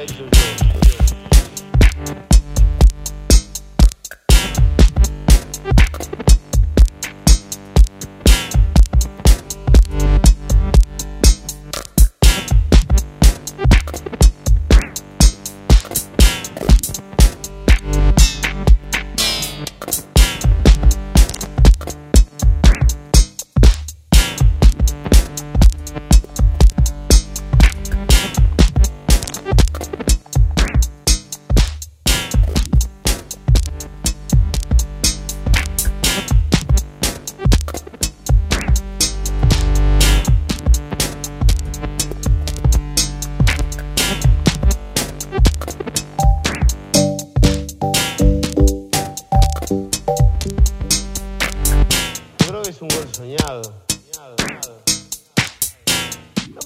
legend.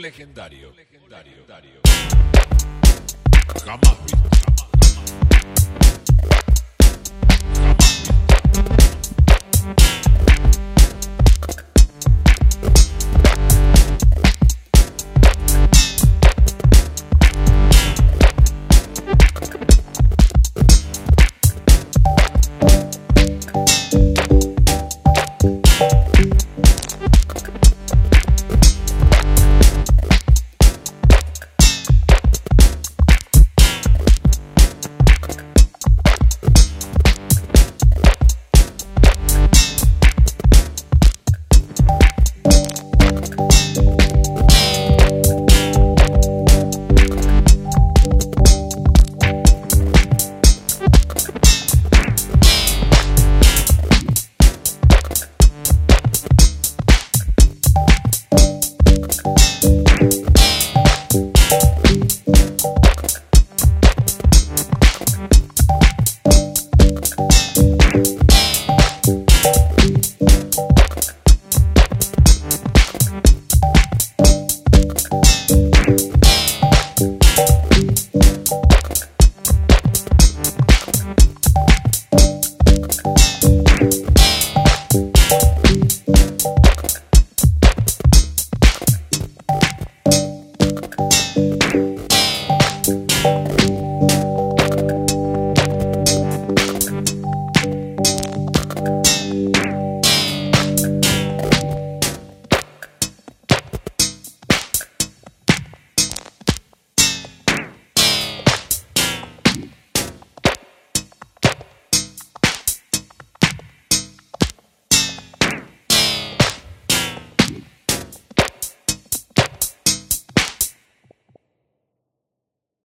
Legendario, legendario. Jamás visto. Jamás, jamás.